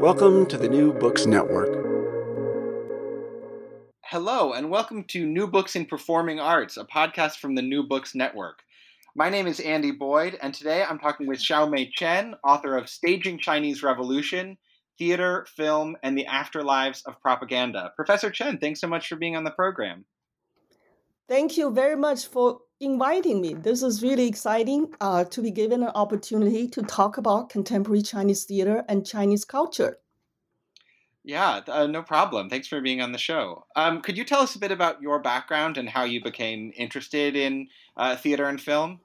Welcome to the New Books Network. Hello, and welcome to New Books in Performing Arts, a podcast from the New Books Network. My name is Andy Boyd, and today I'm talking with Xiaomei Chen, author of Staging Chinese Revolution, Theater, Film, and the Afterlives of Propaganda. Professor Chen, thanks so much for being on the program. Thank you very much for inviting me. This is really exciting uh, to be given an opportunity to talk about contemporary Chinese theater and Chinese culture. Yeah, uh, no problem. Thanks for being on the show. Um, could you tell us a bit about your background and how you became interested in uh, theater and film?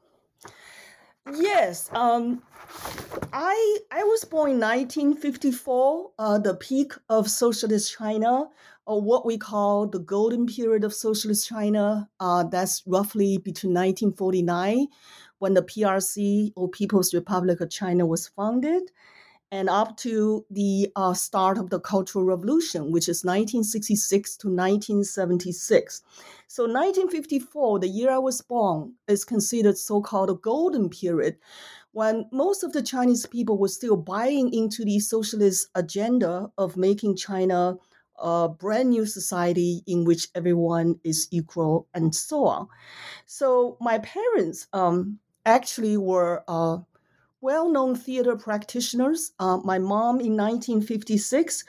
Yes, um, I I was born in 1954, uh, the peak of socialist China, or what we call the golden period of socialist China. Uh, that's roughly between 1949, when the PRC or People's Republic of China was founded, and up to the uh, start of the Cultural Revolution, which is 1966 to 1976. So 1954, the year I was born, is considered so-called a golden period when most of the Chinese people were still buying into the socialist agenda of making China a brand new society in which everyone is equal and so on. So my parents um, actually were uh, well-known theater practitioners. Uh, my mom in 1956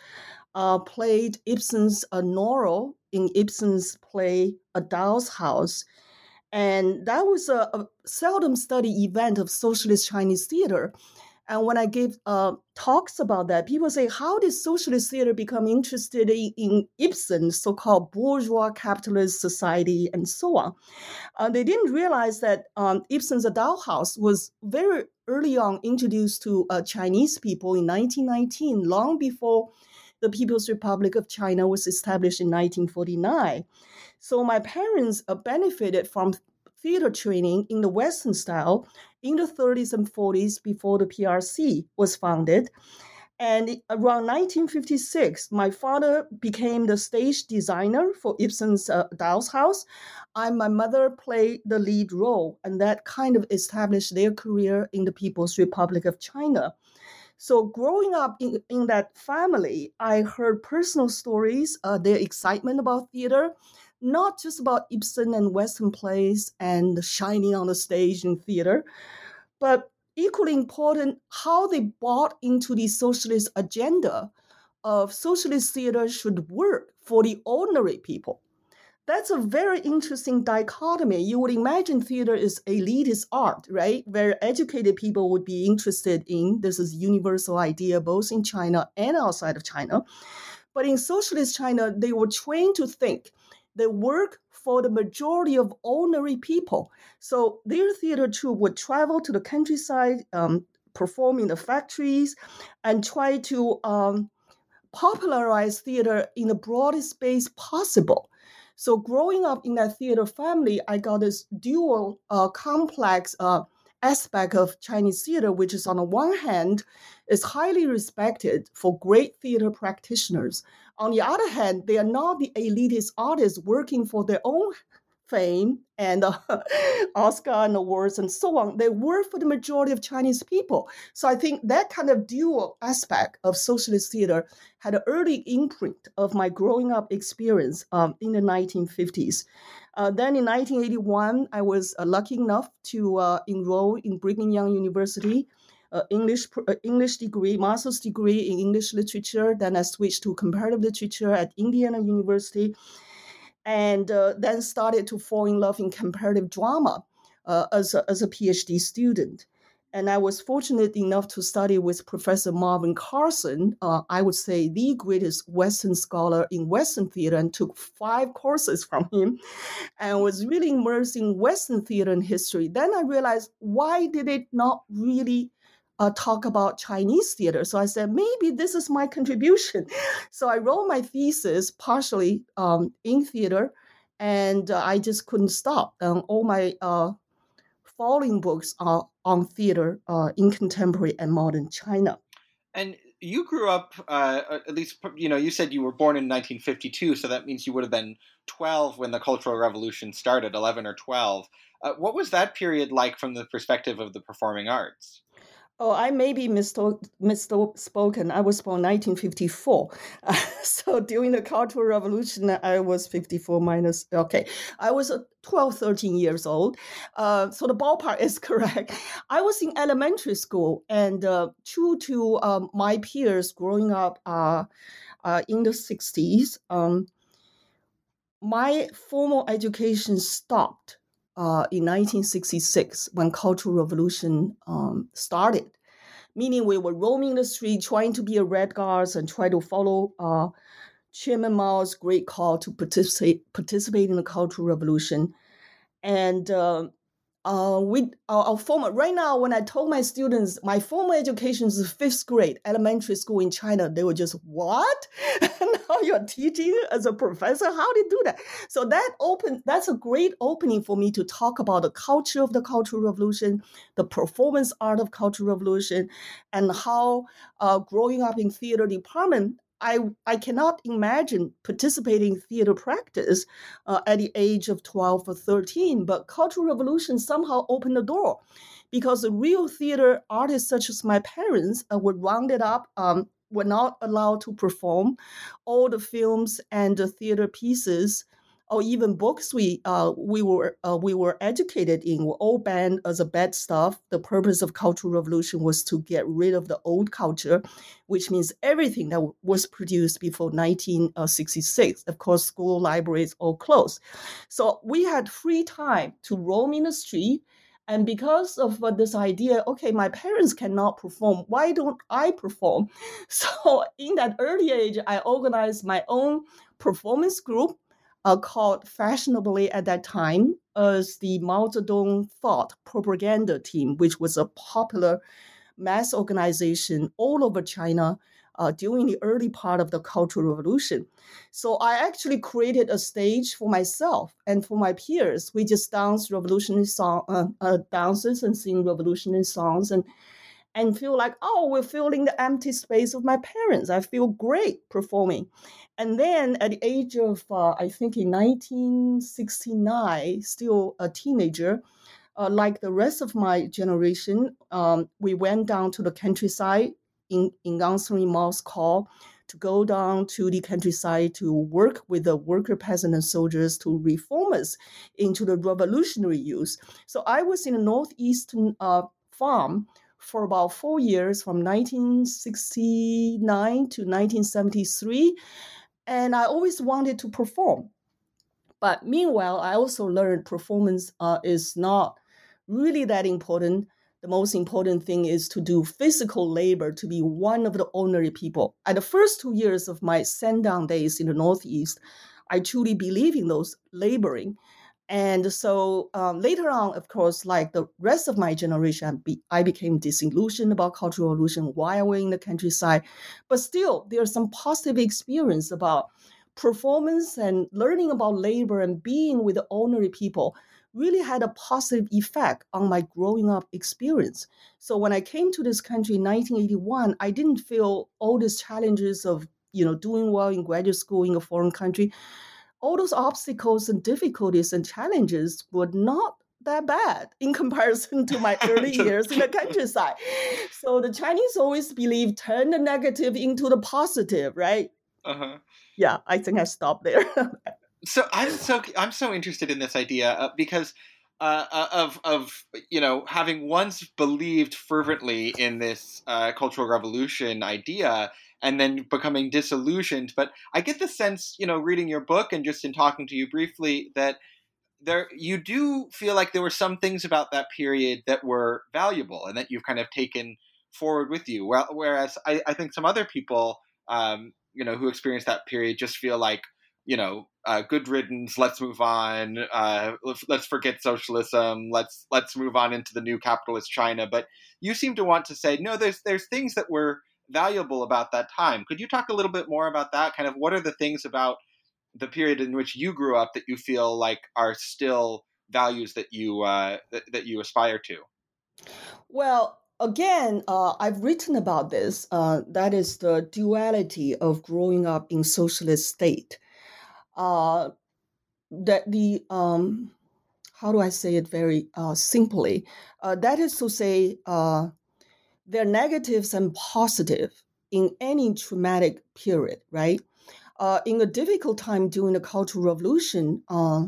uh, played Ibsen's uh, Nora in Ibsen's play A Doll's House. And that was a, a seldom studied event of socialist Chinese theater. And when I give uh, talks about that, people say, how did socialist theater become interested in, in Ibsen's so-called bourgeois capitalist society and so on? Uh, they didn't realize that um, Ibsen's Dollhouse was very early on introduced to uh, Chinese people in 1919, long before the People's Republic of China was established in 1949. So my parents uh, benefited from theater training in the Western style in the 30s and 40s before the PRC was founded. And around 1956, my father became the stage designer for Ibsen's uh, Doll's House. And my mother played the lead role, and that kind of established their career in the People's Republic of China. So, growing up in, in that family, I heard personal stories, uh, their excitement about theater, not just about Ibsen and Western plays and shining on the stage in theater, but equally important, how they bought into the socialist agenda of socialist theater should work for the ordinary people. That's a very interesting dichotomy. You would imagine theater is elitist art, right? Where educated people would be interested in. This is universal idea both in China and outside of China. But in socialist China, they were trained to think they work for the majority of ordinary people. So their theater troupe would travel to the countryside, um, perform in the factories, and try to um, popularize theater in the broadest space possible. So growing up in that theater family, I got this dual uh, complex uh, aspect of Chinese theater, which is on the one hand is highly respected for great theater practitioners. On the other hand, they are not the elitist artists working for their own fame and uh, Oscar and awards and so on. They work for the majority of Chinese people. So I think that kind of dual aspect of socialist theater had an early imprint of my growing up experience um, in the 1950s. Uh, then in 1981, I was uh, lucky enough to uh, enroll in Brigham Young University. Uh, English uh, English degree, master's degree in English literature. Then I switched to comparative literature at Indiana University, and uh, then started to fall in love in comparative drama as a, as a PhD student. And I was fortunate enough to study with Professor Marvin Carlson, uh, I would say the greatest Western scholar in Western theater, and took five courses from him and was really immersed in Western theater and history. Then I realized why did it not really uh, talk about Chinese theater? So I said, maybe this is my contribution. So I wrote my thesis partially um, in theater, and uh, I just couldn't stop. And all my uh, following books are on theater uh, in contemporary and modern China. And you grew up, uh, at least, you know, you said you were born in 1952, so that means you would have been 12 when the Cultural Revolution started, 11 or 12. Uh, what was that period like from the perspective of the performing arts? Oh, I may be misspoken. I was born 1954. Uh, so during the Cultural Revolution, I was 54 minus, okay. I was 12, 13 years old. Uh, so the ballpark is correct. I was in elementary school, and uh, true to um, my peers growing up uh, uh in the 60s, um, my formal education stopped uh, in 1966 when Cultural Revolution um, started, meaning we were roaming the street trying to be a red guards and try to follow uh, Chairman Mao's great call to participate participate in the Cultural Revolution, and uh, uh, we our, our, former right now when i told my students my former education is fifth grade elementary school in china they were just what? Now you're teaching as a professor? How do you do that? So that open that's a great opening for me to talk about the culture of the cultural revolution the performance art of cultural revolution and how uh, growing up in theater department I, I cannot imagine participating in theater practice uh, at the age of 12 or 13, but Cultural Revolution somehow opened the door because the real theater artists, such as my parents, uh, were rounded up, um, were not allowed to perform all the films and the theater pieces or even books we uh, we were uh, we were educated in were all banned as a bad stuff. The purpose of Cultural Revolution was to get rid of the old culture, which means everything that was produced before 1966. Of course, school libraries all closed, so we had free time to roam in the street. And because of uh, this idea, okay, my parents cannot perform. Why don't I perform? So in that early age, I organized my own performance group uh, called fashionably at that time as the Mao Zedong Thought Propaganda Team, which was a popular mass organization all over China uh, during the early part of the Cultural Revolution. So I actually created a stage for myself and for my peers. We just danced revolutionary song, uh, uh, dances and sing revolutionary songs and and feel like, oh, we're filling the empty space of my parents. I feel great performing. And then at the age of, uh, I think in 1969, still a teenager, uh, like the rest of my generation, um, we went down to the countryside in, in answering Mao's call to go down to the countryside to work with the worker, peasant, and soldiers to reform us into the revolutionary youth. So I was in a northeastern uh, farm for about four years from 1969 to 1973 and I always wanted to perform. But meanwhile, I also learned performance uh, is not really that important. The most important thing is to do physical labor to be one of the ordinary people. At the first two years of my sent-down days in the Northeast, I truly believe in those laboring. And so um, later on, of course, like the rest of my generation, I became disillusioned about cultural revolution while we're in the countryside. But still, there's some positive experience about performance and learning about labor and being with the ordinary people really had a positive effect on my growing up experience. So when I came to this country in 1981, I didn't feel all these challenges of you know doing well in graduate school in a foreign country. All those obstacles and difficulties and challenges were not that bad in comparison to my early years in the countryside. So the Chinese always believe turn the negative into the positive, right? Uh-huh. Yeah, I think I stopped there. so I'm so I'm so interested in this idea uh, because uh, uh, of of you know having once believed fervently in this uh, cultural revolution idea and then becoming disillusioned. But I get the sense, you know, reading your book and just in talking to you briefly, that there you do feel like there were some things about that period that were valuable and that you've kind of taken forward with you. Well, whereas I, I think some other people, um, you know, who experienced that period just feel like, you know, uh, good riddance. Let's move on. Uh, let's forget socialism. Let's let's move on into the new capitalist China. But you seem to want to say no. There's there's things that were valuable about that time. Could you talk a little bit more about that? Kind of what are the things about the period in which you grew up that you feel like are still values that you uh, that, that you aspire to? Well, again, uh, I've written about this. Uh, that is the duality of growing up in socialist state. Uh, that the um, how do I say it very uh, simply? Uh, that is to say, uh, there are negatives and positive in any traumatic period, right? uh, in a difficult time during the Cultural Revolution, uh,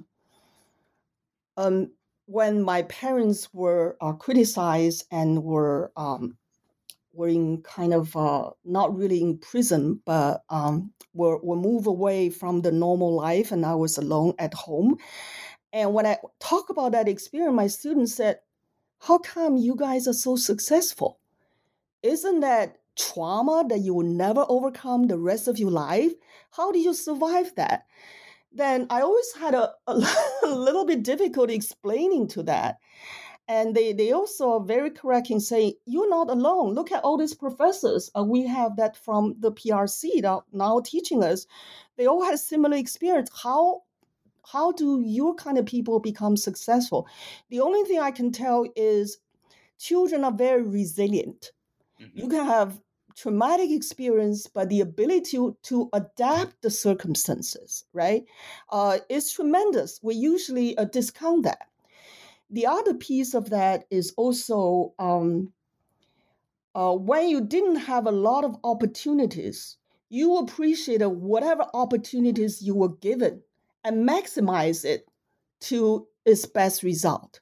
um, when my parents were uh, criticized and were um, were in kind of uh, not really in prison, but um, were were moved away from the normal life, and I was alone at home. And when I talk about that experience, my students said, "How come you guys are so successful? Isn't that trauma that you will never overcome the rest of your life? How do you survive that? Then I always had a, a, little bit difficult explaining to that. And they, they also are very correct in saying, you're not alone. Look at all these professors. Uh, we have that from the PRC that now teaching us. They all had similar experience. How how do your kind of people become successful? The only thing I can tell is children are very resilient. Mm-hmm. You can have traumatic experience, but the ability to, adapt the circumstances, right, uh, is tremendous. We usually uh, discount that. The other piece of that is also um, uh, when you didn't have a lot of opportunities, you appreciated whatever opportunities you were given and maximize it to its best result.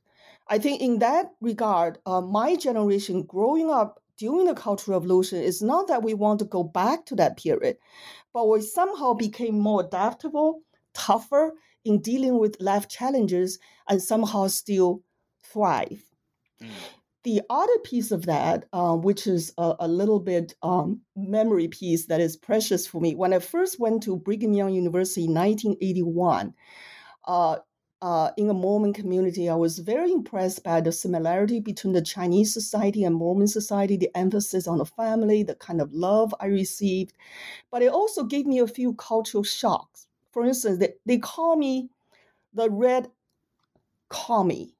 I think in that regard, uh, my generation growing up during the Cultural Revolution is not that we want to go back to that period, but we somehow became more adaptable, tougher in dealing with life challenges, and somehow still thrive. Mm. The other piece of that, uh, which is a, a little bit um, memory piece that is precious for me, when I first went to Brigham Young University in 1981, uh, uh, in a Mormon community, I was very impressed by the similarity between the Chinese society and Mormon society, the emphasis on the family, the kind of love I received. But it also gave me a few cultural shocks. For instance, they, they call me the red commie.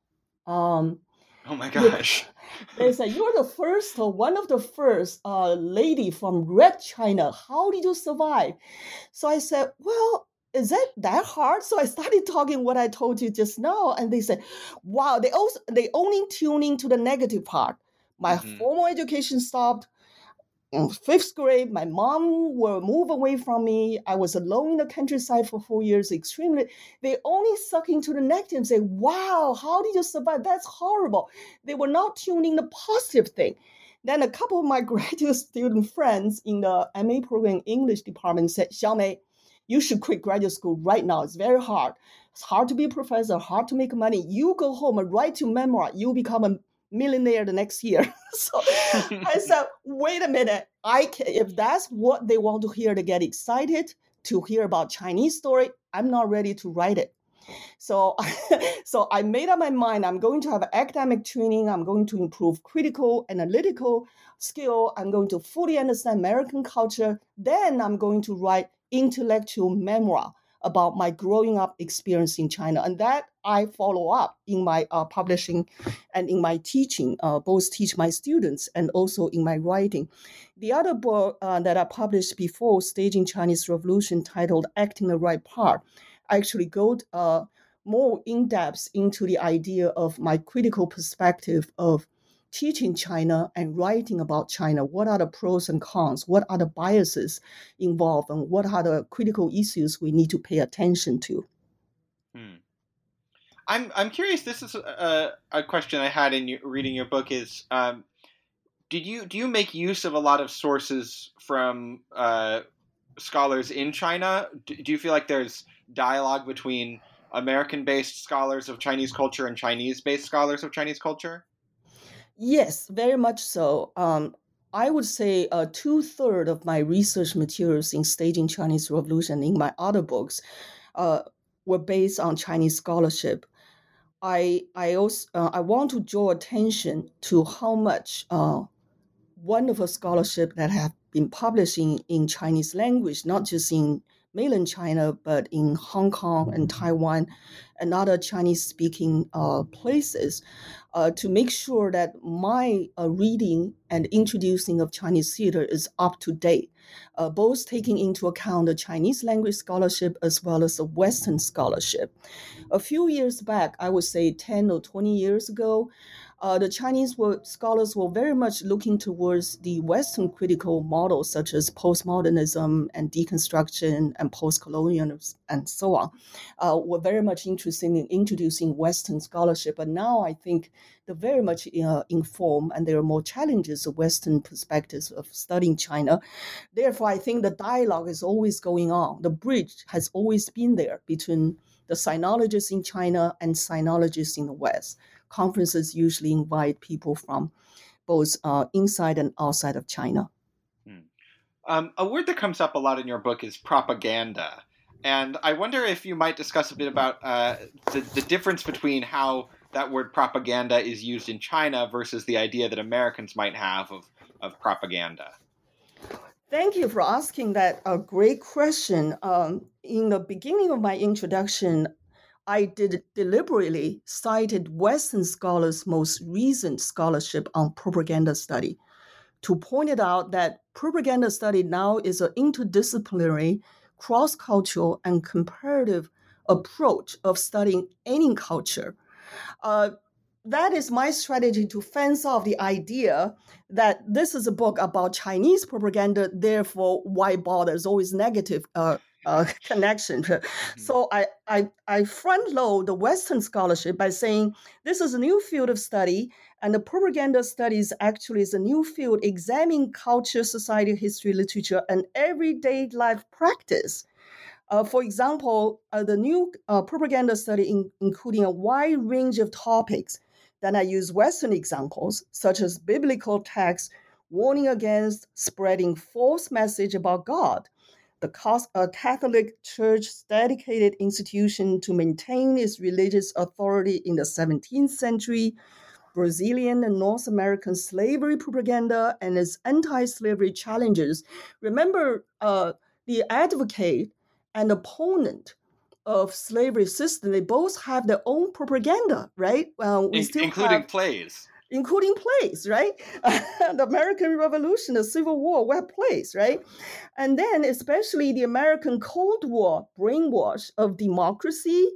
Um, oh my gosh. They said, You're the first or one of the first uh, lady from Red China. How did you survive? So I said, Well, is that that hard? So I started talking what I told you just now, and they said, "Wow, they also they only tuning to the negative part. My mm-hmm. formal education stopped. In fifth grade, my mom will move away from me. I was alone in the countryside for four years. Extremely, they only suck into the negative and say, "Wow, how did you survive? That's horrible." They were not tuning the positive thing. Then a couple of my graduate student friends in the MA program English department said, "Xiaomei." You should quit graduate school right now. It's very hard. It's hard to be a professor, hard to make money. You go home and write your memoir, you become a millionaire the next year. so I said, wait a minute. I can, if that's what they want to hear to get excited to hear about Chinese story, I'm not ready to write it. So, so I made up my mind. I'm going to have academic training. I'm going to improve critical analytical skill. I'm going to fully understand American culture. Then I'm going to write intellectual memoir about my growing up experience in China. And that I follow up in my uh, publishing and in my teaching, uh, both teach my students and also in my writing. The other book uh, that I published before Staging Chinese Revolution titled Acting the Right Part, I actually go uh, more in depth into the idea of my critical perspective of teaching China and writing about China. What are the pros and cons? What are the biases involved? And what are the critical issues we need to pay attention to? Hmm. I'm I'm curious. This is a, a question I had in your, reading your book. Is um, did you do you make use of a lot of sources from uh, scholars in China? Do, do you feel like there's dialogue between American-based scholars of Chinese culture and Chinese-based scholars of Chinese culture? Yes, very much so. Um, I would say uh, two thirds of my research materials in staging Chinese Revolution in my other books uh, were based on Chinese scholarship. I I also uh, I want to draw attention to how much uh, wonderful scholarship that have been publishing in Chinese language, not just in mainland China, but in Hong Kong and Taiwan and other Chinese speaking uh, places uh, to make sure that my uh, reading and introducing of Chinese theater is up to date, uh, both taking into account the Chinese language scholarship as well as the Western scholarship. A few years back, I would say 10 or 20 years ago, uh, the Chinese were, scholars were very much looking towards the Western critical models such as postmodernism and deconstruction and postcolonialism and so on. Uh, were very much interested in introducing Western scholarship, but now I think they're very much uh, informed and there are more challenges of Western perspectives of studying China. Therefore, I think the dialogue is always going on. The bridge has always been there between the sinologists in China and sinologists in the West conferences usually invite people from both uh, inside and outside of China. Hmm. Um, a word that comes up a lot in your book is propaganda. And I wonder if you might discuss a bit about uh, the, the difference between how that word propaganda is used in China versus the idea that Americans might have of, of propaganda. Thank you for asking that a great question. Um, in the beginning of my introduction, I did deliberately cited Western scholars' most recent scholarship on propaganda study to point it out that propaganda study now is an interdisciplinary, cross-cultural, and comparative approach of studying any culture. Uh, that is my strategy to fence off the idea that this is a book about Chinese propaganda, therefore, why bother? There's always negative uh, uh, connection. Mm-hmm. So I, I, I front load the Western scholarship by saying this is a new field of study, and the propaganda studies actually is a new field examining culture, society, history, literature, and everyday life practice. Uh, for example, uh, the new uh, propaganda study in, including a wide range of topics. Then I use Western examples, such as biblical texts warning against spreading false message about God, the Catholic Church's dedicated institution to maintain its religious authority in the 17th century, Brazilian and North American slavery propaganda, and its anti slavery challenges. Remember, uh, the advocate and opponent of slavery system, they both have their own propaganda, right? Uh, we In- still including have, plays including plays, right? the American Revolution, the Civil War were plays, right? And then, especially the American Cold War brainwash of democracy,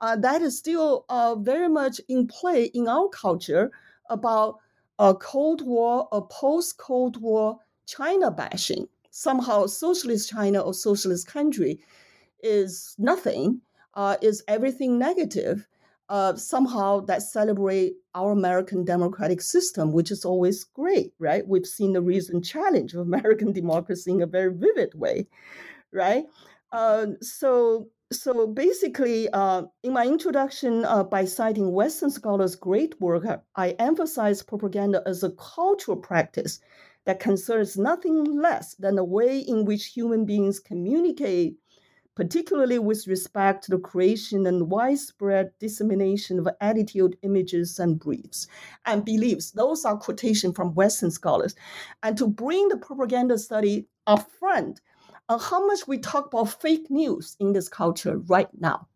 uh, that is still uh, very much in play in our culture about a Cold War, a post Cold War China bashing. Somehow, socialist China or socialist country is nothing, uh, is everything negative uh, somehow that celebrate our American democratic system, which is always great, right? We've seen the recent challenge of American democracy in a very vivid way, right? Uh, so, so basically, uh, in my introduction, uh, by citing Western scholars' great work, I emphasize propaganda as a cultural practice that concerns nothing less than the way in which human beings communicate particularly with respect to the creation and widespread dissemination of attitude, images, and briefs and beliefs. Those are quotations from Western scholars. And to bring the propaganda study up front, uh, how much we talk about fake news in this culture right now.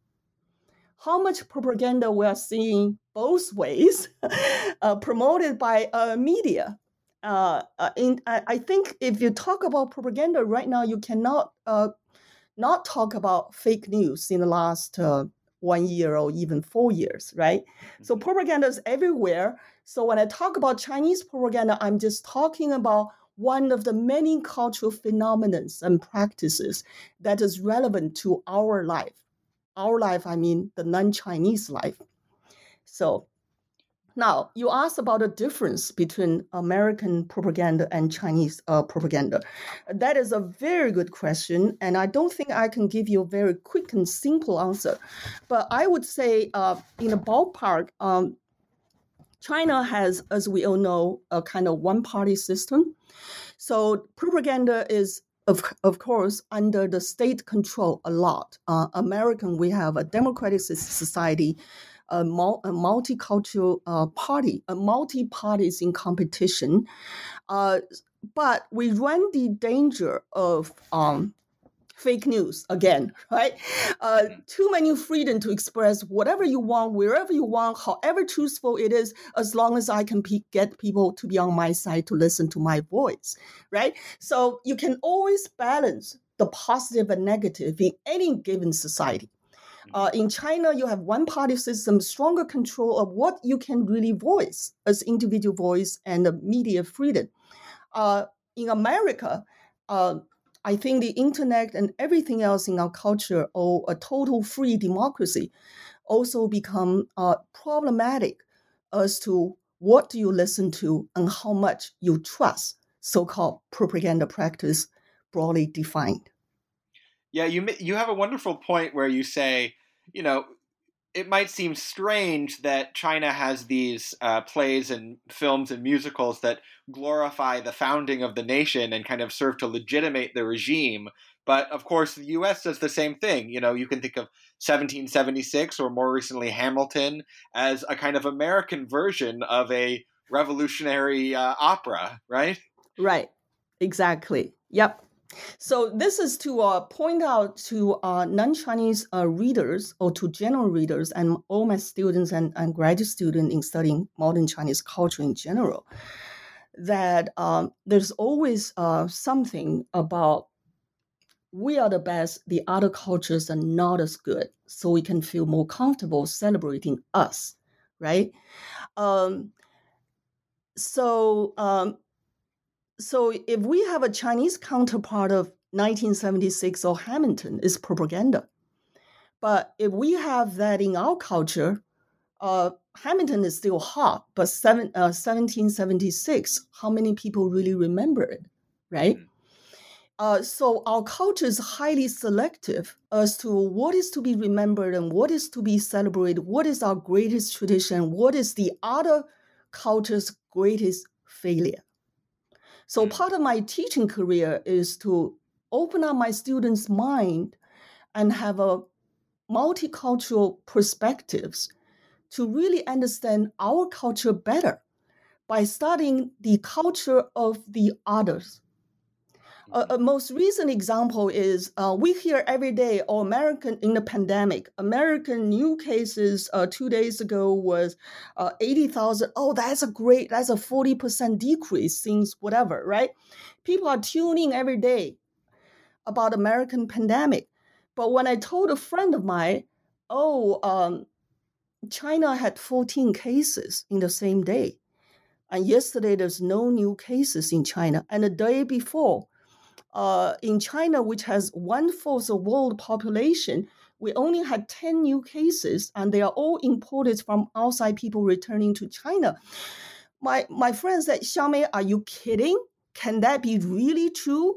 How much propaganda we are seeing both ways, uh, promoted by uh, media. Uh, uh, in, I, I, think if you talk about propaganda right now, you cannot uh, not talk about fake news in the last uh, one year or even four years, right? Mm-hmm. So propaganda is everywhere. So when I talk about Chinese propaganda, I'm just talking about one of the many cultural phenomena and practices that is relevant to our life. Our life, I mean the non-Chinese life. So now, you asked about the difference between American propaganda and Chinese uh, propaganda. That is a very good question, and I don't think I can give you a very quick and simple answer. But I would say, uh, in a ballpark, um, China has, as we all know, a kind of one party system. So propaganda is of, of course, under the state control a lot. Uh, American, we have a democratic society a, mul- a multicultural uh, party, a multi parties in competition. Uh, but we run the danger of um, fake news again, right? Uh, mm-hmm. too many freedom to express whatever you want, wherever you want, however truthful it is, as long as I can pe- get people to be on my side to listen to my voice, right? So you can always balance the positive and negative in any given society. Uh, in China, you have one party system, stronger control of what you can really voice as individual voice and media freedom. Uh, in America, uh, I think the internet and everything else in our culture, or a total free democracy, also become uh, problematic as to what do you listen to and how much you trust so-called propaganda practice broadly defined. Yeah, you you have a wonderful point where you say, you know, it might seem strange that China has these uh, plays and films and musicals that glorify the founding of the nation and kind of serve to legitimate the regime. But of course, the U.S. does the same thing. You know, you can think of 1776 or more recently Hamilton as a kind of American version of a revolutionary uh, opera, right? Right. Exactly. Yep. So this is to uh, point out to uh, non-Chinese uh, readers or to general readers and all my students and, and graduate students in studying modern Chinese culture in general, that um, there's always uh, something about we are the best, the other cultures are not as good, so we can feel more comfortable celebrating us, right? Um, so um, so if we have a Chinese counterpart of 1976 or Hamilton, it's propaganda. But if we have that in our culture, uh, Hamilton is still hot, but seven, uh, 1776, how many people really remember it, right? Mm-hmm. Uh, so our culture is highly selective as to what is to be remembered and what is to be celebrated, what is our greatest tradition, what is the other culture's greatest failure. So mm. part of my teaching career is to open up my students' mind and have a multicultural perspectives to really understand our culture better by studying the culture of the others a, a, most recent example is uh, we hear every day, oh, American in the pandemic, American new cases uh, two days ago was uh, 80,000. Oh, that's a great, that's a 40% decrease since whatever, right? People are tuning every day about American pandemic. But when I told a friend of mine, oh, um, China had 14 cases in the same day. And yesterday, there's no new cases in China. And the day before, uh, in China, which has one fourth of world population, we only had 10 new cases, and they are all imported from outside people returning to China. My, my friend said, Xiaomei, are you kidding? Can that be really true?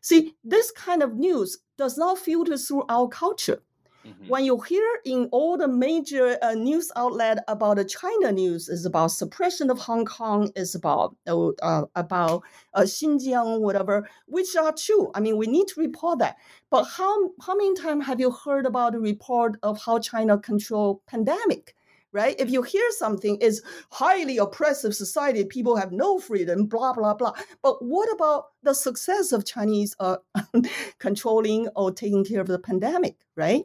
See, this kind of news does not filter through our culture. Mm-hmm. When you hear in all the major uh, news outlet about the China news, is about suppression of Hong Kong, is about uh, uh, about uh, Xinjiang, whatever, which are true. I mean, we need to report that. But how how many times have you heard about the report of how China control pandemic? right? If you hear something is highly oppressive society, people have no freedom, blah blah blah. But what about the success of Chinese uh, controlling or taking care of the pandemic, right?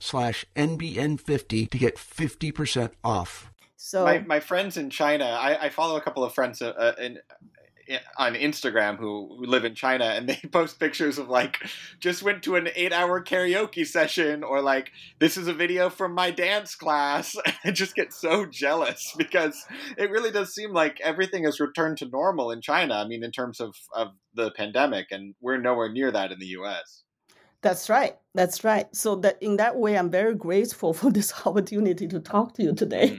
slash NBN50 to get 50% off. So my, my friends in China, I, I follow a couple of friends uh, uh, in, in, on Instagram who, who live in China, and they post pictures of like just went to an eight hour karaoke session, or like this is a video from my dance class. I just get so jealous because it really does seem like everything has returned to normal in China. I mean, in terms of, of the pandemic, and we're nowhere near that in the U.S. That's right. That's right. So that in that way, I'm very grateful for this opportunity to talk to you today.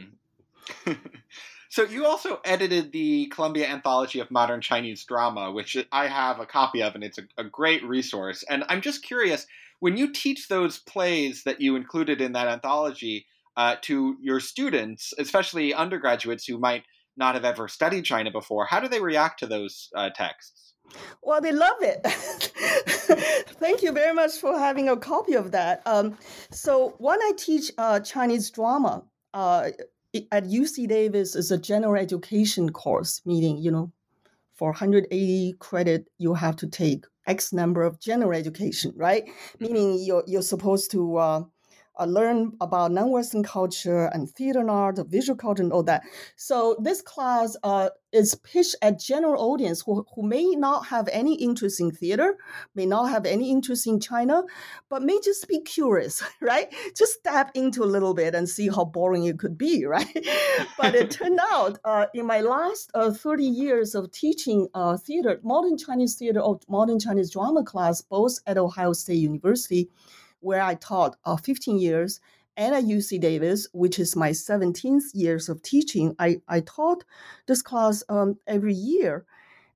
Mm. so you also edited the Columbia Anthology of Modern Chinese Drama, which I have a copy of, and it's a, a great resource. And I'm just curious, when you teach those plays that you included in that anthology uh, to your students, especially undergraduates who might not have ever studied China before, how do they react to those uh, texts? Well, they love it. Thank you very much for having a copy of that. Um, so when I teach uh, Chinese drama uh, at UC Davis is a general education course, meaning you know, for 180 credit you have to take X number of general education, right? Mm-hmm. Meaning you're you're supposed to uh, learn about non-Western culture and theater and art, visual culture, and all that. So this class uh, is pitched at general audience who, who may not have any interest in theater, may not have any interest in China, but may just be curious, right? Just step into a little bit and see how boring it could be, right? but it turned out uh, in my last uh, 30 years of teaching uh, theater, modern Chinese theater or modern Chinese drama class, both at Ohio State University where I taught uh, 15 years, and at UC Davis, which is my 17th years of teaching. I, I taught this class um, every year.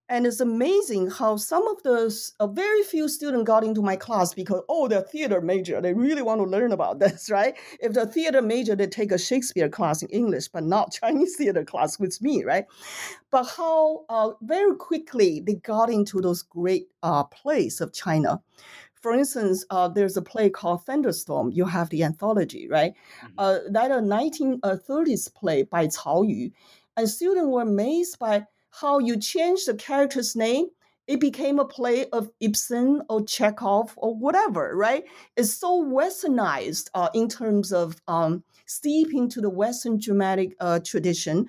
And it's amazing how some of those, a very few students got into my class because oh they're theater major they really want to learn about this right if the theater major they take a Shakespeare class in English but not Chinese theater class with me right but how uh, very quickly they got into those great uh, plays of China for instance, uh, there's a play called Thunderstorm. You have the anthology, right? Mm-hmm. Uh, that a 1930s play by Cao Yu. And students were amazed by how you changed the character's name. It became a play of Ibsen or Chekhov or whatever, right? It's so westernized uh, in terms of um, steep into the Western dramatic uh, tradition.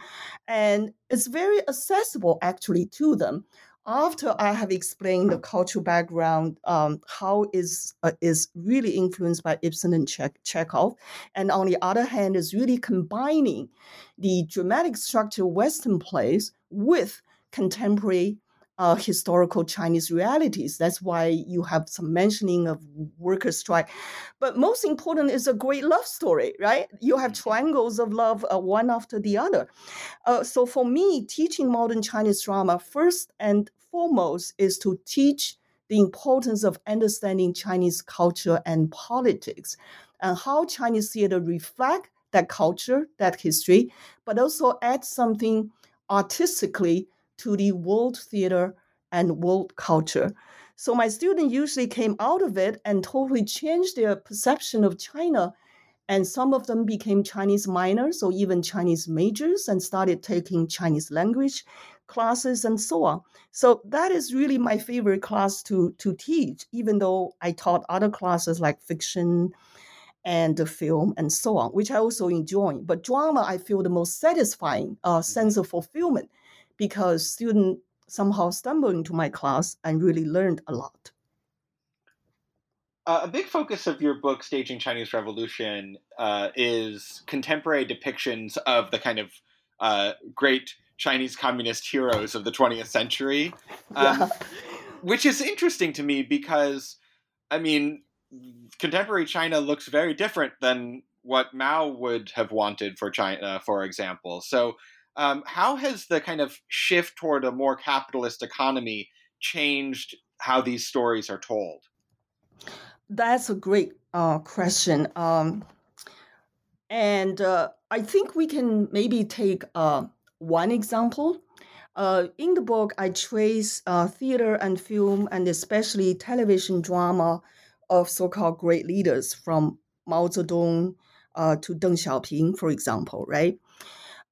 And it's very accessible actually to them after I have explained the cultural background, um, how is uh, is really influenced by Ibsen and che- Chekhov, and on the other hand, is really combining the dramatic structure Western plays with contemporary uh, historical Chinese realities. That's why you have some mentioning of worker strike. But most important is a great love story, right? You have mm-hmm. triangles of love, uh, one after the other. Uh, so for me, teaching modern Chinese drama first and foremost is to teach the importance of understanding Chinese culture and politics and how Chinese theater reflect that culture, that history, but also add something artistically to the world theater and world culture. So my students usually came out of it and totally changed their perception of China. And some of them became Chinese minors or even Chinese majors and started taking Chinese language classes and so on. So that is really my favorite class to, to teach, even though I taught other classes like fiction and the film and so on, which I also enjoy. But drama, I feel the most satisfying uh, sense of fulfillment because students somehow stumbled into my class and really learned a lot. Uh, a big focus of your book, Staging Chinese Revolution, uh, is contemporary depictions of the kind of uh, great Chinese communist heroes of the 20th century, um, yeah. which is interesting to me because, I mean, contemporary China looks very different than what Mao would have wanted for China, for example. So, um, how has the kind of shift toward a more capitalist economy changed how these stories are told? That's a great uh, question. Um, and uh, I think we can maybe take uh, one example. Uh, in the book, I trace uh, theater and film, and especially television drama of so called great leaders from Mao Zedong uh, to Deng Xiaoping, for example, right?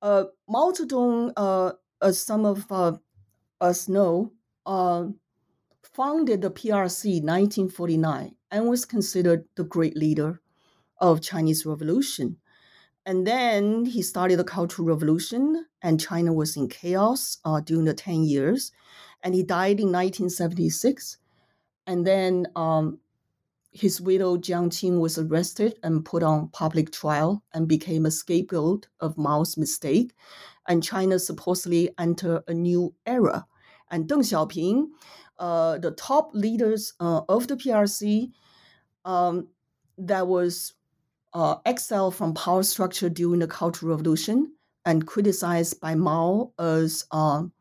Uh, Mao Zedong, as some of us know, founded the PRC in 1949 and was considered the great leader of Chinese Revolution. And then he started the Cultural Revolution, and China was in chaos uh, during the 10 years. And he died in 1976. And then um, his widow, Jiang Qing, was arrested and put on public trial and became a scapegoat of Mao's mistake. And China supposedly entered a new era. And Deng Xiaoping uh, the top leaders uh, of the PRC um, that was uh, exiled from power structure during the Cultural Revolution and criticized by Mao as um,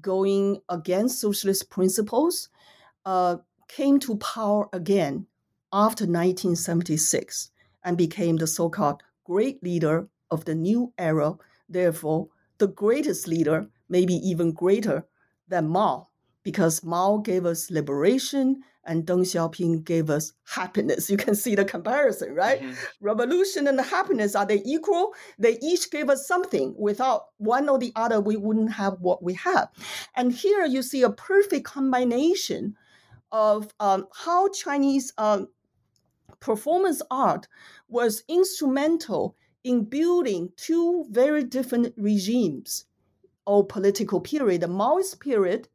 going against socialist principles, uh, came to power again after 1976 and became the so-called great leader of the new era. Therefore, the greatest leader, maybe even greater than Mao because Mao gave us liberation and Deng Xiaoping gave us happiness. You can see the comparison, right? Mm-hmm. Revolution and happiness, are they equal? They each gave us something. Without one or the other, we wouldn't have what we have. And here you see a perfect combination of um, how Chinese um, performance art was instrumental in building two very different regimes or political period. The Maoist period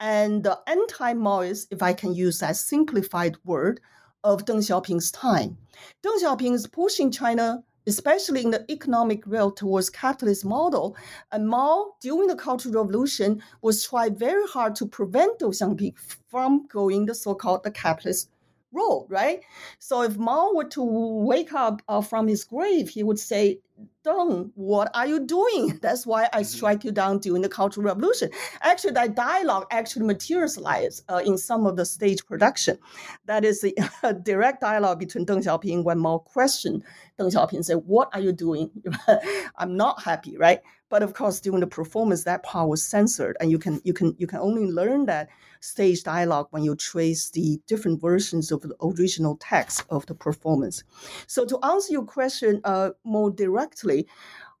and the anti-Maoist, if I can use that simplified word, of Deng Xiaoping's time. Deng Xiaoping is pushing China, especially in the economic realm, towards capitalist model. And Mao, during the Cultural Revolution, was trying very hard to prevent Deng Xiaoping from going the so-called the capitalist road, right? So if Mao were to wake up uh, from his grave, he would say, Deng, what are you doing? That's why I mm-hmm. strike you down during the Cultural Revolution. Actually, that dialogue actually materialized uh, in some of the stage production. That is a direct dialogue between Deng Xiaoping when Mao questioned Deng Xiaoping, said, what are you doing? I'm not happy, right? But of course, during the performance, that part was censored, and you can you can you can only learn that stage dialogue when you trace the different versions of the original text of the performance. So to answer your question uh, more directly,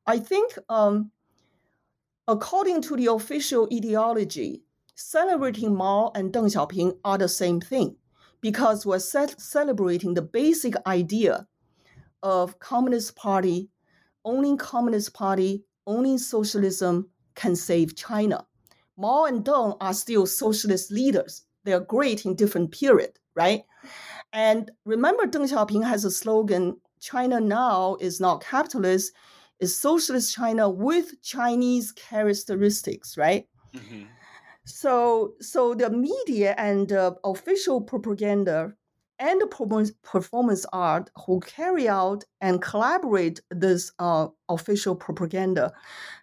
I think um, according to the official ideology, celebrating Mao and Deng Xiaoping are the same thing because we're celebrating the basic idea of Communist Party, owning Communist Party only socialism can save China. Mao and Deng are still socialist leaders. They are great in different period, right? And remember, Deng Xiaoping has a slogan: "China now is not capitalist, is socialist China with Chinese characteristics," right? Mm-hmm. So, so the media and uh, official propaganda and performance art who carry out and collaborate this uh, official propaganda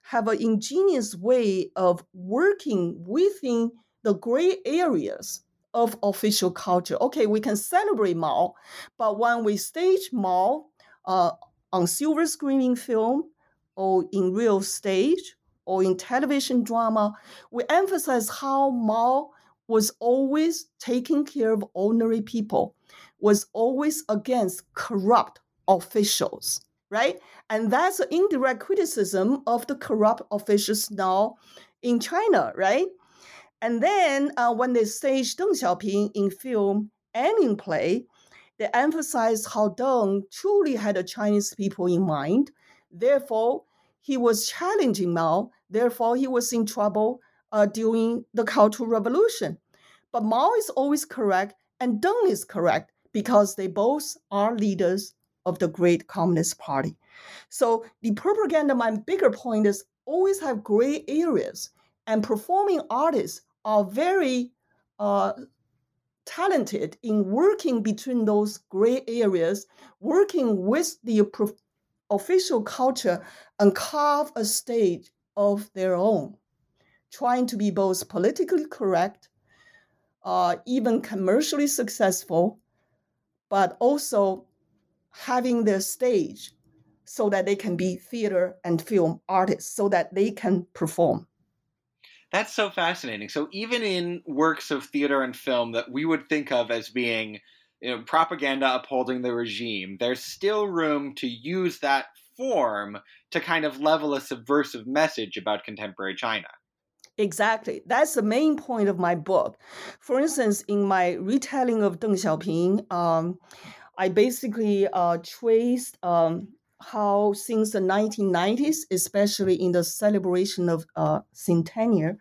have an ingenious way of working within the gray areas of official culture. Okay, we can celebrate Mao, but when we stage Mao uh, on silver screening film or in real stage or in television drama, we emphasize how Mao was always taking care of ordinary people was always against corrupt officials, right? And that's an indirect criticism of the corrupt officials now in China, right? And then uh, when they staged Deng Xiaoping in film and in play, They emphasized how Deng truly had the Chinese people in mind. Therefore, he was challenging Mao. Therefore, he was in trouble uh, during the Cultural Revolution. But Mao is always correct, and Deng is correct because they both are leaders of the great Communist Party. So the propaganda, my bigger point is always have gray areas, and performing artists are very uh, talented in working between those gray areas, working with the pro- official culture and carve a stage of their own, trying to be both politically correct, uh, even commercially successful, but also having their stage so that they can be theater and film artists, so that they can perform. That's so fascinating. So even in works of theater and film that we would think of as being you know, propaganda upholding the regime, there's still room to use that form to kind of level a subversive message about contemporary China. Exactly. That's the main point of my book. For instance, in my retelling of Deng Xiaoping, um, I basically uh, traced um, how since the 1990s, especially in the celebration of uh, centennial,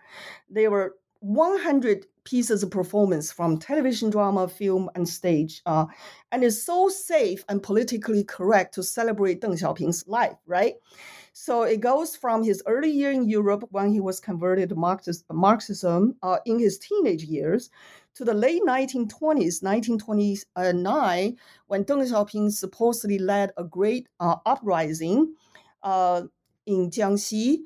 there were 100 pieces of performance from television drama, film, and stage. Uh, and it's so safe and politically correct to celebrate Deng Xiaoping's life, right? So it goes from his early year in Europe when he was converted to Marxism uh, in his teenage years to the late 1920s, 1929, when Deng Xiaoping supposedly led a great uh, uprising uh, in Jiangxi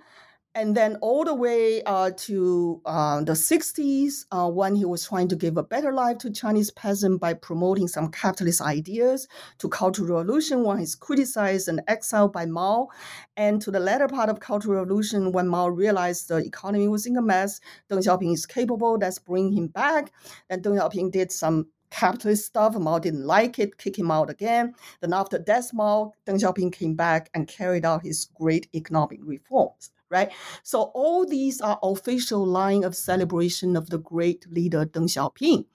and then all the way uh, to uh, the 60s uh, when he was trying to give a better life to chinese peasants by promoting some capitalist ideas to cultural revolution when he's criticized and exiled by mao and to the latter part of cultural revolution when mao realized the economy was in a mess deng xiaoping is capable let's bring him back and deng xiaoping did some capitalist stuff. Mao didn't like it, kick him out again. Then after death, Mao, Deng Xiaoping came back and carried out his great economic reforms right? So all these are official line of celebration of the great leader Deng Xiaoping.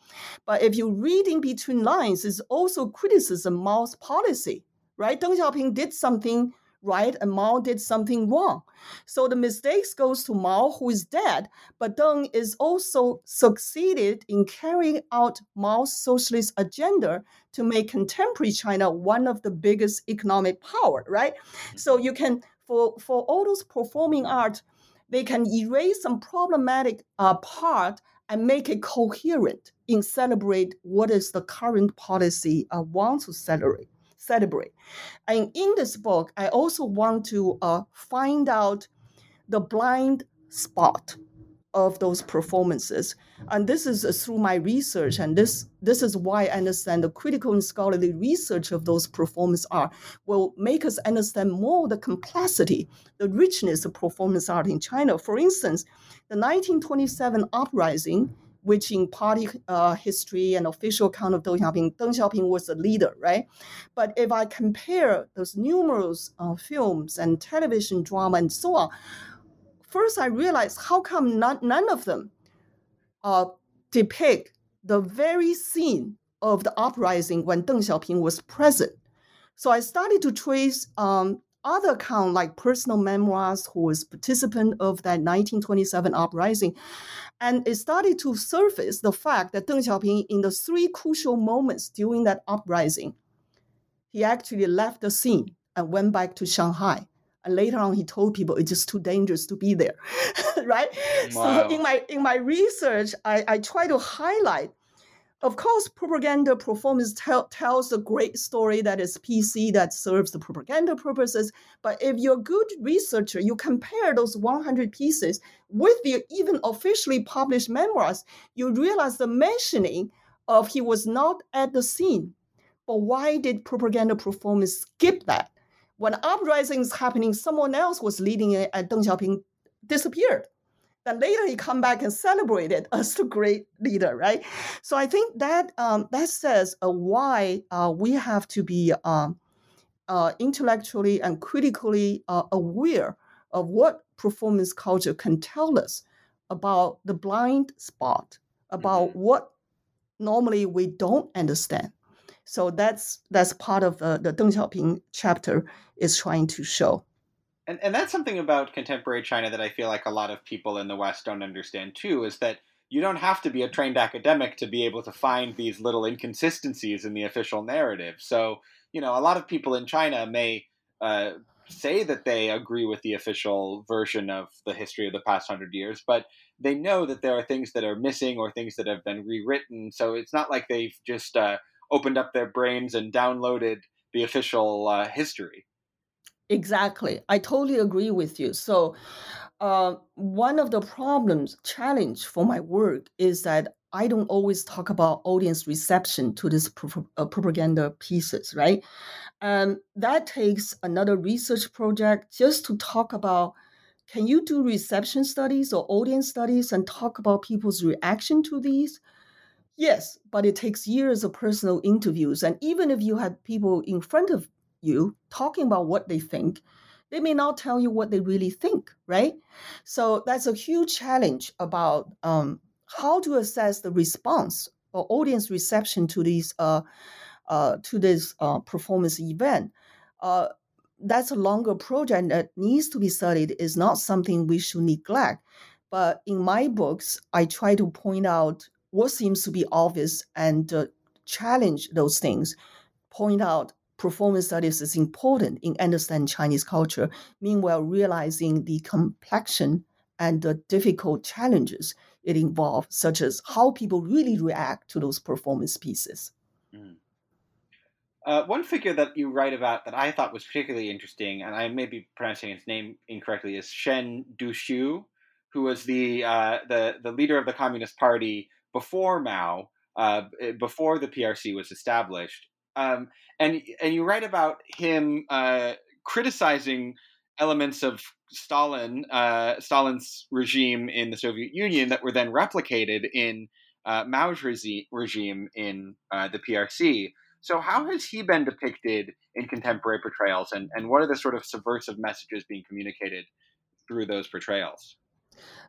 But if you read in between lines, it's also criticism Mao's policy, right? Deng Xiaoping did something right and Mao did something wrong. So the mistakes goes to Mao, who is dead, but Deng is also succeeded in carrying out Mao's socialist agenda to make contemporary China one of the biggest economic power, right? So you can for, for all those performing art, they can erase some problematic uh, part and make it coherent in celebrate what is the current policy uh, want to celebrate. Celebrate, and in this book, I also want to uh, find out the blind spot of those performances. And this is uh, through my research, and this this is why I understand the critical and scholarly research of those performance art will make us understand more the complexity, the richness of performance art in China. For instance, the 1927 uprising, which in party uh, history and official account of Deng Xiaoping, Deng Xiaoping was the leader, right? But if I compare those numerous uh, films and television drama and so on, first I realized how come not, none of them uh, depict the very scene of the uprising when Deng Xiaoping was present. So I started to trace um, other account like personal memoirs who was participant of that 1927 uprising. And it started to surface the fact that Deng Xiaoping, in the three crucial moments during that uprising, he actually left the scene and went back to Shanghai and later on, he told people it's just too dangerous to be there, right? Wow. So in my in my research, I, I try to highlight. Of course, propaganda performance tell, tells a great story that is PC that serves the propaganda purposes. But if you're a good researcher, you compare those 100 pieces with the even officially published memoirs, you realize the mentioning of he was not at the scene. But why did propaganda performance skip that? When uprising is happening, someone else was leading it, and Deng Xiaoping disappeared. Then later he come back and celebrated as the great leader, right? So I think that um, that says uh, why uh, we have to be um, uh, intellectually and critically uh, aware of what performance culture can tell us about the blind spot, about mm-hmm. what normally we don't understand. So that's that's part of the, the Deng Xiaoping chapter is trying to show. And, and that's something about contemporary China that I feel like a lot of people in the West don't understand too is that you don't have to be a trained academic to be able to find these little inconsistencies in the official narrative. So, you know, a lot of people in China may uh, say that they agree with the official version of the history of the past hundred years, but they know that there are things that are missing or things that have been rewritten. So it's not like they've just uh, opened up their brains and downloaded the official uh, history. Exactly. I totally agree with you. So, uh, one of the problems, challenge for my work is that I don't always talk about audience reception to these pro- uh, propaganda pieces, right? And that takes another research project just to talk about can you do reception studies or audience studies and talk about people's reaction to these? Yes, but it takes years of personal interviews. And even if you had people in front of you talking about what they think, they may not tell you what they really think, right? So that's a huge challenge about um, how to assess the response or audience reception to these uh, uh, to this uh, performance event. Uh, that's a longer project that needs to be studied. Is not something we should neglect. But in my books, I try to point out what seems to be obvious and uh, challenge those things. Point out performance studies is important in understanding Chinese culture, meanwhile realizing the complexion and the difficult challenges it involves, such as how people really react to those performance pieces. Mm. Uh, one figure that you write about that I thought was particularly interesting, and I may be pronouncing his name incorrectly, is Chen Duxiu, who was the uh, the the leader of the Communist Party before Mao, uh, before the PRC was established, um, and and you write about him uh, criticizing elements of Stalin, uh, Stalin's regime in the Soviet Union that were then replicated in uh, Mao's regime in uh, the PRC. So, how has he been depicted in contemporary portrayals, and, and what are the sort of subversive messages being communicated through those portrayals?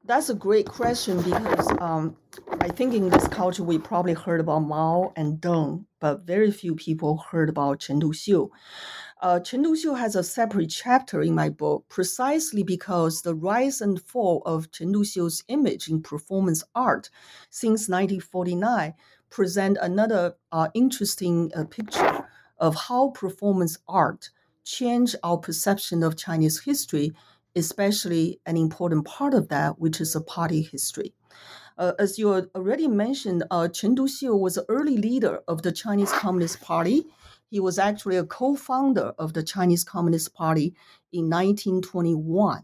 That's a great question because um, I think in this culture we probably heard about Mao and Deng, but very few people heard about Chen Duxiu. Uh, Chen Duxiu has a separate chapter in my book precisely because the rise and fall of Chen Duxiu's image in performance art since 1949 present another uh, interesting uh, picture of how performance art changed our perception of Chinese history especially an important part of that, which is a party history. Uh, as you already mentioned, uh, Chen Duxiu was an early leader of the Chinese Communist Party. He was actually a co-founder of the Chinese Communist Party in 1921.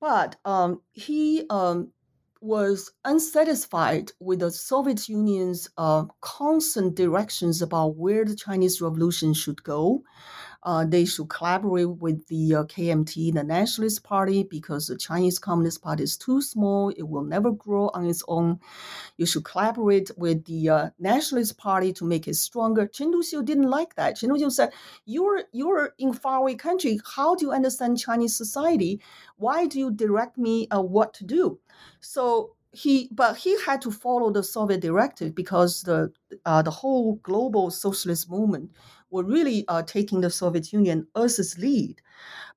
But um, he um, was unsatisfied with the Soviet Union's uh, constant directions about where the Chinese Revolution should go. Uh, they should collaborate with the uh, KMT, the Nationalist Party, because the Chinese Communist Party is too small. It will never grow on its own. You should collaborate with the uh, Nationalist Party to make it stronger. Chen Duxiu didn't like that. Chen Duxiu said, "You're you're in faraway country. How do you understand Chinese society? Why do you direct me uh, what to do?" So he but he had to follow the Soviet directive because the uh, the whole global socialist movement were really uh, taking the Soviet Union as its lead.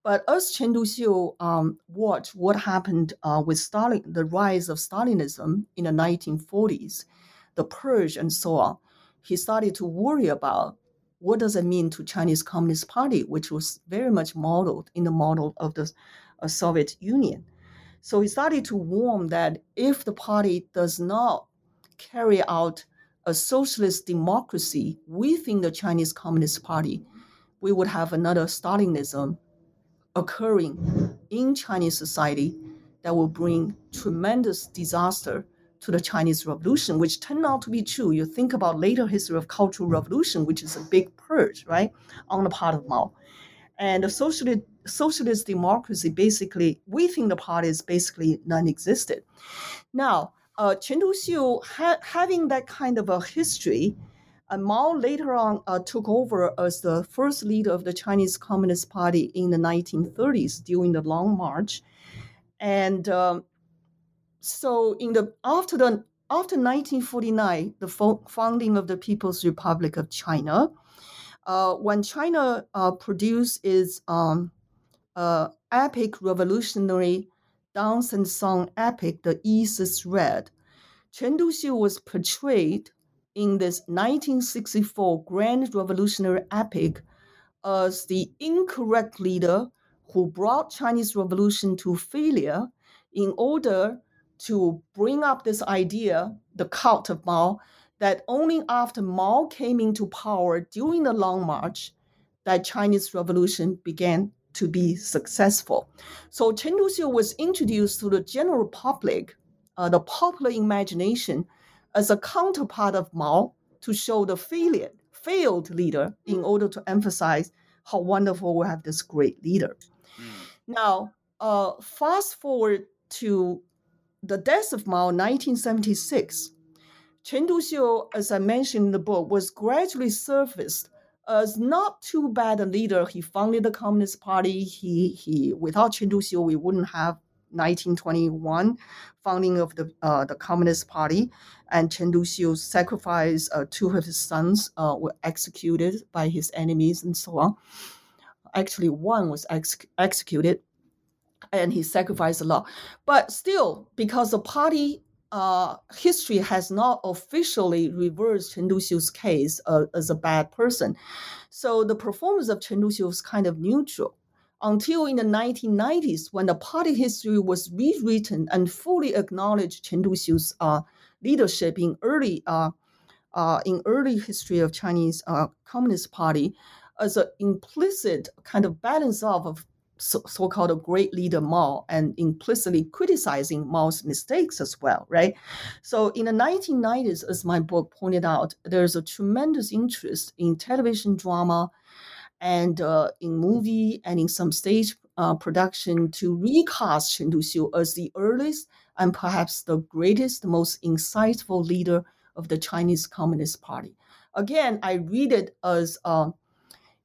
But as Chen Duxiu um, watched what happened uh, with Stalin, the rise of Stalinism in the 1940s, the purge and so on, he started to worry about what does it mean to Chinese Communist Party, which was very much modeled in the model of the uh, Soviet Union. So he started to warn that if the party does not carry out a socialist democracy within the Chinese Communist Party, we would have another Stalinism occurring in Chinese society that will bring tremendous disaster to the Chinese Revolution, which turned out to be true. You think about later history of Cultural Revolution, which is a big purge, right, on the part of Mao. And the socialist, socialist democracy basically within the party is basically non-existent. Now, uh, Chen Duxiu ha- having that kind of a history, uh, Mao later on uh, took over as the first leader of the Chinese Communist Party in the 1930s during the Long March, and um, so in the after the after 1949, the fo- founding of the People's Republic of China, uh, when China uh, produced its um, uh, epic revolutionary dance and song epic, The East is Red, Chen Duxiu was portrayed in this 1964 grand revolutionary epic as the incorrect leader who brought Chinese revolution to failure in order to bring up this idea, the cult of Mao, that only after Mao came into power during the Long March that Chinese revolution began to be successful. So Chen Duxiu was introduced to the general public, uh, the popular imagination, as a counterpart of Mao to show the failure, failed leader in order to emphasize how wonderful we have this great leader. Mm. Now, uh, fast forward to the death of Mao, 1976. Chen Duxiu, as I mentioned in the book, was gradually surfaced as not too bad a leader. He founded the Communist Party. He he without Chen Duxiu, we wouldn't have 1921 founding of the uh, the Communist Party, and Chen Duxiu sacrificed uh, two of his sons uh, were executed by his enemies and so on. Actually, one was ex- executed, and he sacrificed a lot. But still, because the party uh, history has not officially reversed Chen Duxiu's case uh, as a bad person. So the performance of Chen Duxiu was kind of neutral until in the 1990s when the party history was rewritten and fully acknowledged Chen Duxiu's uh, leadership in early uh, uh, in early history of Chinese uh, Communist Party as an implicit kind of balance off of so, called great leader Mao and implicitly criticizing Mao's mistakes as well, right? So in the 1990s, as my book pointed out, there's a tremendous interest in television drama and uh, in movie and in some stage uh, production to recast Chen Duxiu as the earliest and perhaps the greatest, most insightful leader of the Chinese Communist Party. Again, I read it as uh,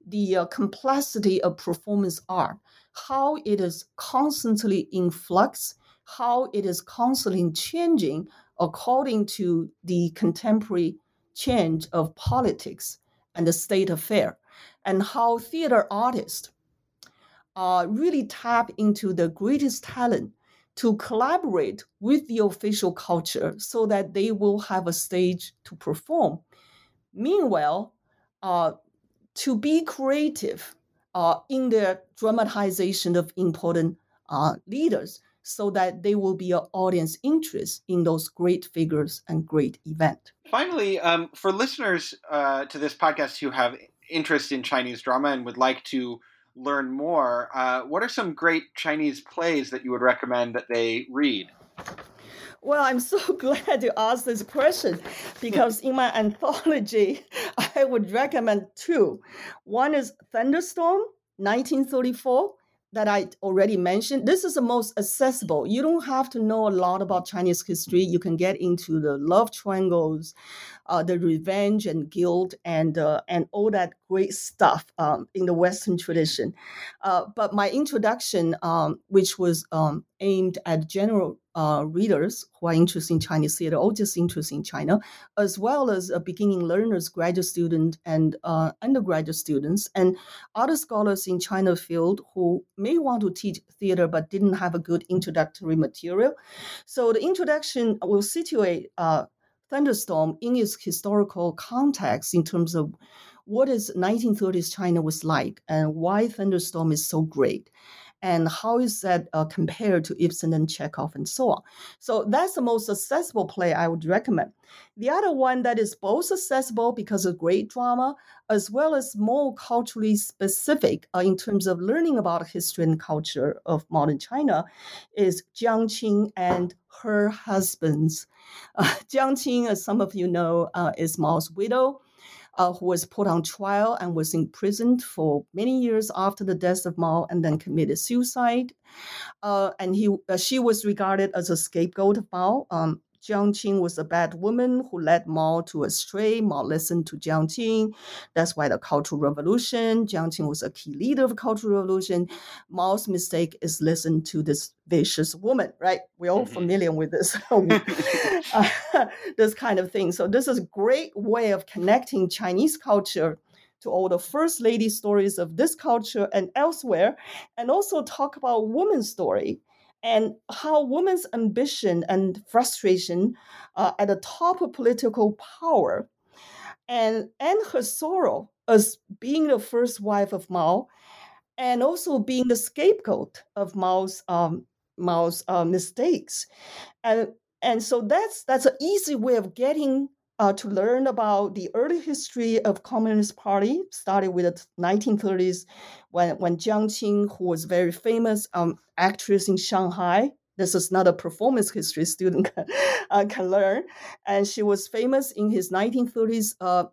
the uh, complexity of performance art how it is constantly in flux, how it is constantly changing according to the contemporary change of politics and the state affair, and how theater artists uh, really tap into the greatest talent to collaborate with the official culture so that they will have a stage to perform. Meanwhile, uh, to be creative uh, in their dramatization of important uh, leaders so that they will be an audience interest in those great figures and great event. Finally, um, for listeners uh, to this podcast who have interest in Chinese drama and would like to learn more, uh, what are some great Chinese plays that you would recommend that they read? Well, I'm so glad you asked this question because in my anthology, I would recommend two. One is Thunderstorm, 1934, that I already mentioned. This is the most accessible. You don't have to know a lot about Chinese history. You can get into the love triangles, uh, the revenge and guilt, and uh, and all that great stuff um, in the Western tradition. Uh, but my introduction, um, which was um, aimed at general uh, readers who are interested in Chinese theater or just interested in China, as well as beginning learners, graduate students, and uh, undergraduate students, and other scholars in China field who may want to teach theater but didn't have a good introductory material. So the introduction will situate uh, Thunderstorm in its historical context in terms of what is 1930s China was like and why Thunderstorm is so great and how is that uh, compared to Ibsen and Chekhov and so on. So that's the most accessible play I would recommend. The other one that is both accessible because of great drama, as well as more culturally specific uh, in terms of learning about history and culture of modern China, is Jiang Qing and her husbands. Uh, Jiang Qing, as some of you know, uh, is Mao's widow uh, who was put on trial and was imprisoned for many years after the death of Mao and then committed suicide. Uh, and he, uh, she was regarded as a scapegoat of Mao. Um, Jiang Qing was a bad woman who led Mao to astray. Mao listened to Jiang Qing. That's why the Cultural Revolution. Jiang Qing was a key leader of the Cultural Revolution. Mao's mistake is listen to this vicious woman, right? We're all Mhm. familiar with this, uh, this kind of thing. So this is a great way of connecting Chinese culture to all the first lady stories of this culture and elsewhere, and also talk about women's story and how women's ambition and frustration uh, at the top of political power. And, and her sorrow as being the first wife of Mao and also being the scapegoat of Mao's um, Mao's uh, mistakes, and and so that's that's an easy way of getting uh, to learn about the early history of Communist Party, starting with the 1930s, when when Jiang Qing, who was very famous um, actress in Shanghai. This is not a performance history student can, uh, can learn, and she was famous in his 1930s uh,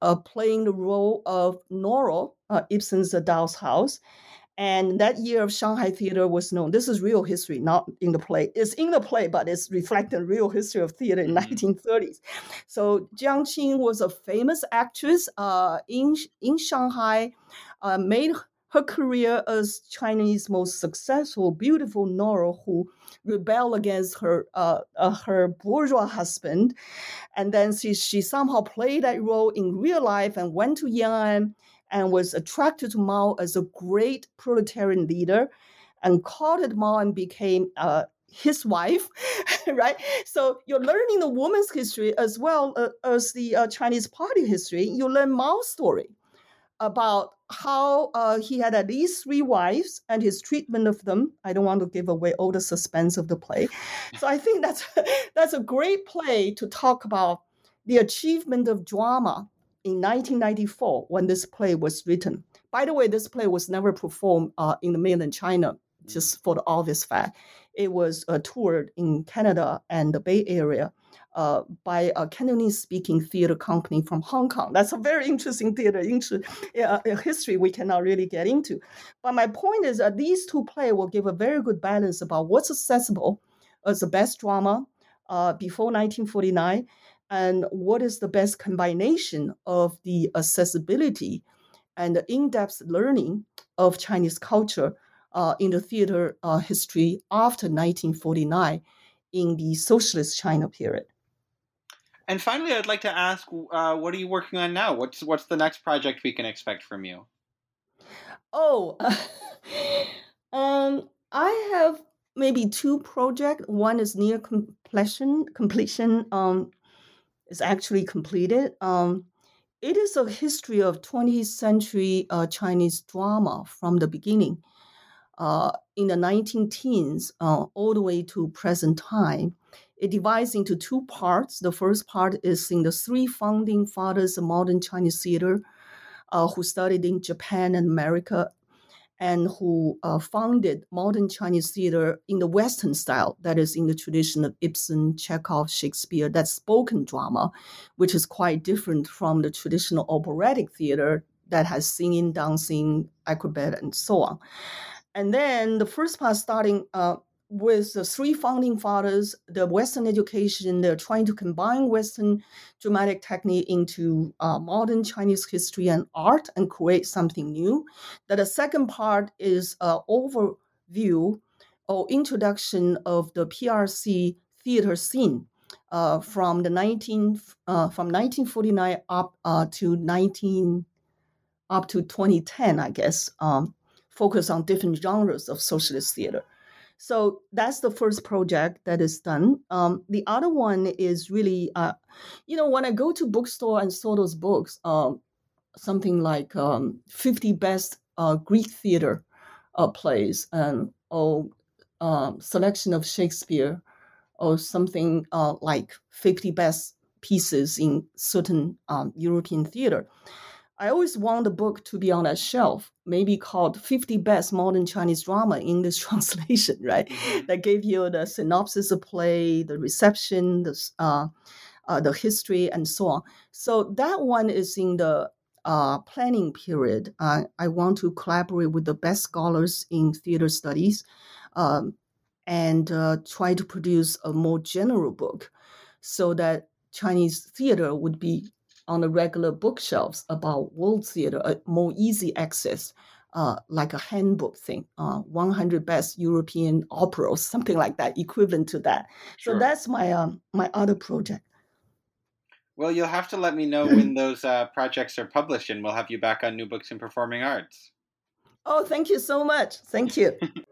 uh, playing the role of Nora, uh, Ibsen's Doll's House. And that year of Shanghai theater was known. This is real history, not in the play. It's in the play, but it's reflecting real history of theater in Mhm. 1930s. So Jiang Qing was a famous actress uh, in in Shanghai, uh, made her career as Chinese most successful, beautiful Nora who rebelled against her uh, uh, her bourgeois husband, and then she she somehow played that role in real life and went to Yan'an and was attracted to Mao as a great proletarian leader, and courted Mao and became uh, his wife, right? So you're learning the woman's history as well uh, as the uh, Chinese party history. You learn Mao's story about how uh, he had at least three wives and his treatment of them. I don't want to give away all the suspense of the play, so I think that's that's a great play to talk about the achievement of drama in 1994 when this play was written. By the way, this play was never performed uh, in the mainland China, just for the obvious fact. It was uh, toured in Canada and the Bay Area uh, by a Cantonese speaking theater company from Hong Kong. That's a very interesting theater inter- uh, history we cannot really get into. But my point is that these two plays will give a very good balance about what's accessible as the best drama uh, before 1949 and what is the best combination of the accessibility and the in-depth learning of Chinese culture uh, in the theater uh, history after 1949 in the socialist China period. And finally, I'd like to ask, uh, what are you working on now? What's what's the next project we can expect from you? Oh, um, I have maybe two projects. One is near completion. Completion um, is actually completed. Um, it is a history of 20th century uh, Chinese drama from the beginning, uh, in the 19 teens, uh, all the way to present time. It divides into two parts. The first part is in the three founding fathers of modern Chinese theater, uh, who studied in Japan and America, and who uh, founded modern Chinese theater in the Western style, that is, in the tradition of Ibsen, Chekhov, Shakespeare, that spoken drama, which is quite different from the traditional operatic theater that has singing, dancing, acrobat, and so on. And then the first part starting uh, with the three founding fathers, the Western education, they're trying to combine Western dramatic technique into uh, modern Chinese history and art and create something new. That the second part is an overview or introduction of the PRC theater scene uh, from the 19 uh, from 1949 up uh, to 19 up to 2010, I guess. Um, focus on different genres of socialist theater. So that's the first project that is done. Um, the other one is really, uh, you know, when I go to bookstore and saw those books, um, something like um, 50 best uh, Greek theater uh, plays and or um, selection of Shakespeare or something uh, like 50 best pieces in certain um, European theater. I always want the book to be on a shelf, maybe called 50 Best Modern Chinese Drama English Translation, right? Mhm. That gave you the synopsis of play, the reception, the, uh, uh, the history, and so on. So that one is in the uh, planning period. Uh, I want to collaborate with the best scholars in theater studies. Um, and uh, try to produce a more general book so that Chinese theater would be on the regular bookshelves about world theater, a more easy access, uh, like a handbook thing, uh, 100 best European operas, something like that, equivalent to that. Sure. So that's my um, my other project. Well, you'll have to let me know when those uh, projects are published, and we'll have you back on New Books in Performing Arts. Oh, thank you so much. Thank you.